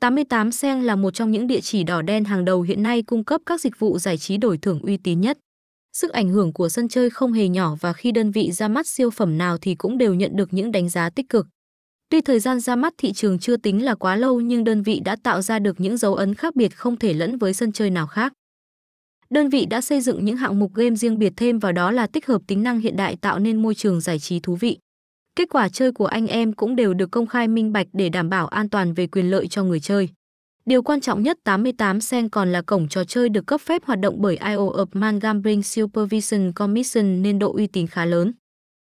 88 Sen là một trong những địa chỉ đỏ đen hàng đầu hiện nay cung cấp các dịch vụ giải trí đổi thưởng uy tín nhất. Sức ảnh hưởng của sân chơi không hề nhỏ và khi đơn vị ra mắt siêu phẩm nào thì cũng đều nhận được những đánh giá tích cực. Tuy thời gian ra mắt thị trường chưa tính là quá lâu nhưng đơn vị đã tạo ra được những dấu ấn khác biệt không thể lẫn với sân chơi nào khác. Đơn vị đã xây dựng những hạng mục game riêng biệt thêm vào đó là tích hợp tính năng hiện đại tạo nên môi trường giải trí thú vị. Kết quả chơi của anh em cũng đều được công khai minh bạch để đảm bảo an toàn về quyền lợi cho người chơi. Điều quan trọng nhất 88 Sen còn là cổng trò chơi được cấp phép hoạt động bởi IO of Man Gambling Supervision Commission nên độ uy tín khá lớn.